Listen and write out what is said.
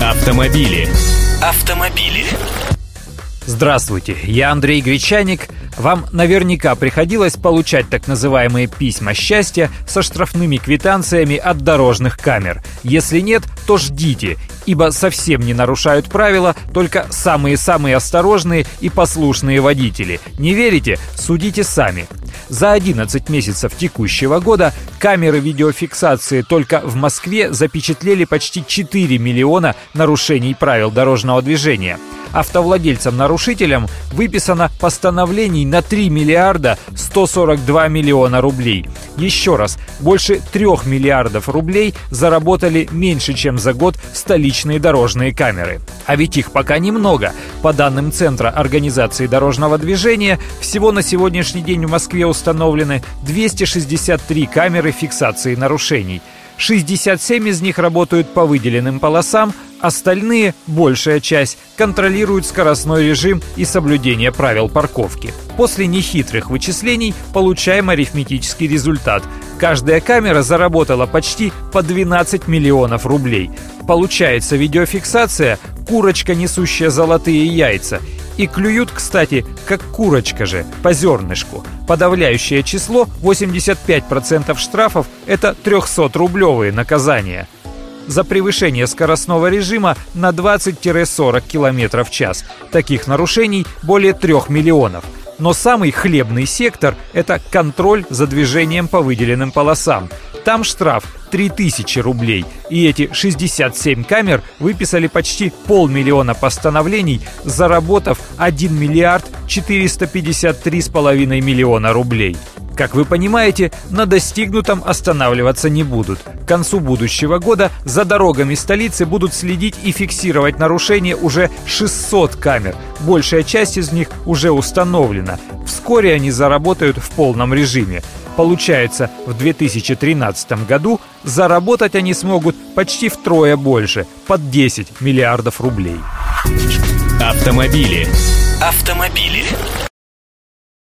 Автомобили. Автомобили. Здравствуйте, я Андрей Гречаник. Вам наверняка приходилось получать так называемые письма счастья со штрафными квитанциями от дорожных камер. Если нет, то ждите, ибо совсем не нарушают правила только самые-самые осторожные и послушные водители. Не верите? Судите сами. За 11 месяцев текущего года камеры видеофиксации только в Москве запечатлели почти 4 миллиона нарушений правил дорожного движения – автовладельцам-нарушителям выписано постановлений на 3 миллиарда 142 миллиона рублей. Еще раз, больше 3 миллиардов рублей заработали меньше, чем за год столичные дорожные камеры. А ведь их пока немного. По данным Центра организации дорожного движения, всего на сегодняшний день в Москве установлены 263 камеры фиксации нарушений – 67 из них работают по выделенным полосам, остальные, большая часть, контролируют скоростной режим и соблюдение правил парковки. После нехитрых вычислений получаем арифметический результат. Каждая камера заработала почти по 12 миллионов рублей. Получается видеофиксация «Курочка, несущая золотые яйца» И клюют, кстати, как курочка же, по зернышку. Подавляющее число, 85% штрафов, это 300-рублевые наказания за превышение скоростного режима на 20-40 км в час. Таких нарушений более 3 миллионов. Но самый хлебный сектор – это контроль за движением по выделенным полосам. Там штраф 3000 рублей. И эти 67 камер выписали почти полмиллиона постановлений, заработав 1 миллиард 453,5 миллиона рублей. Как вы понимаете, на достигнутом останавливаться не будут. К концу будущего года за дорогами столицы будут следить и фиксировать нарушения уже 600 камер. Большая часть из них уже установлена. Вскоре они заработают в полном режиме. Получается, в 2013 году заработать они смогут почти втрое больше, под 10 миллиардов рублей. Автомобили. Автомобили.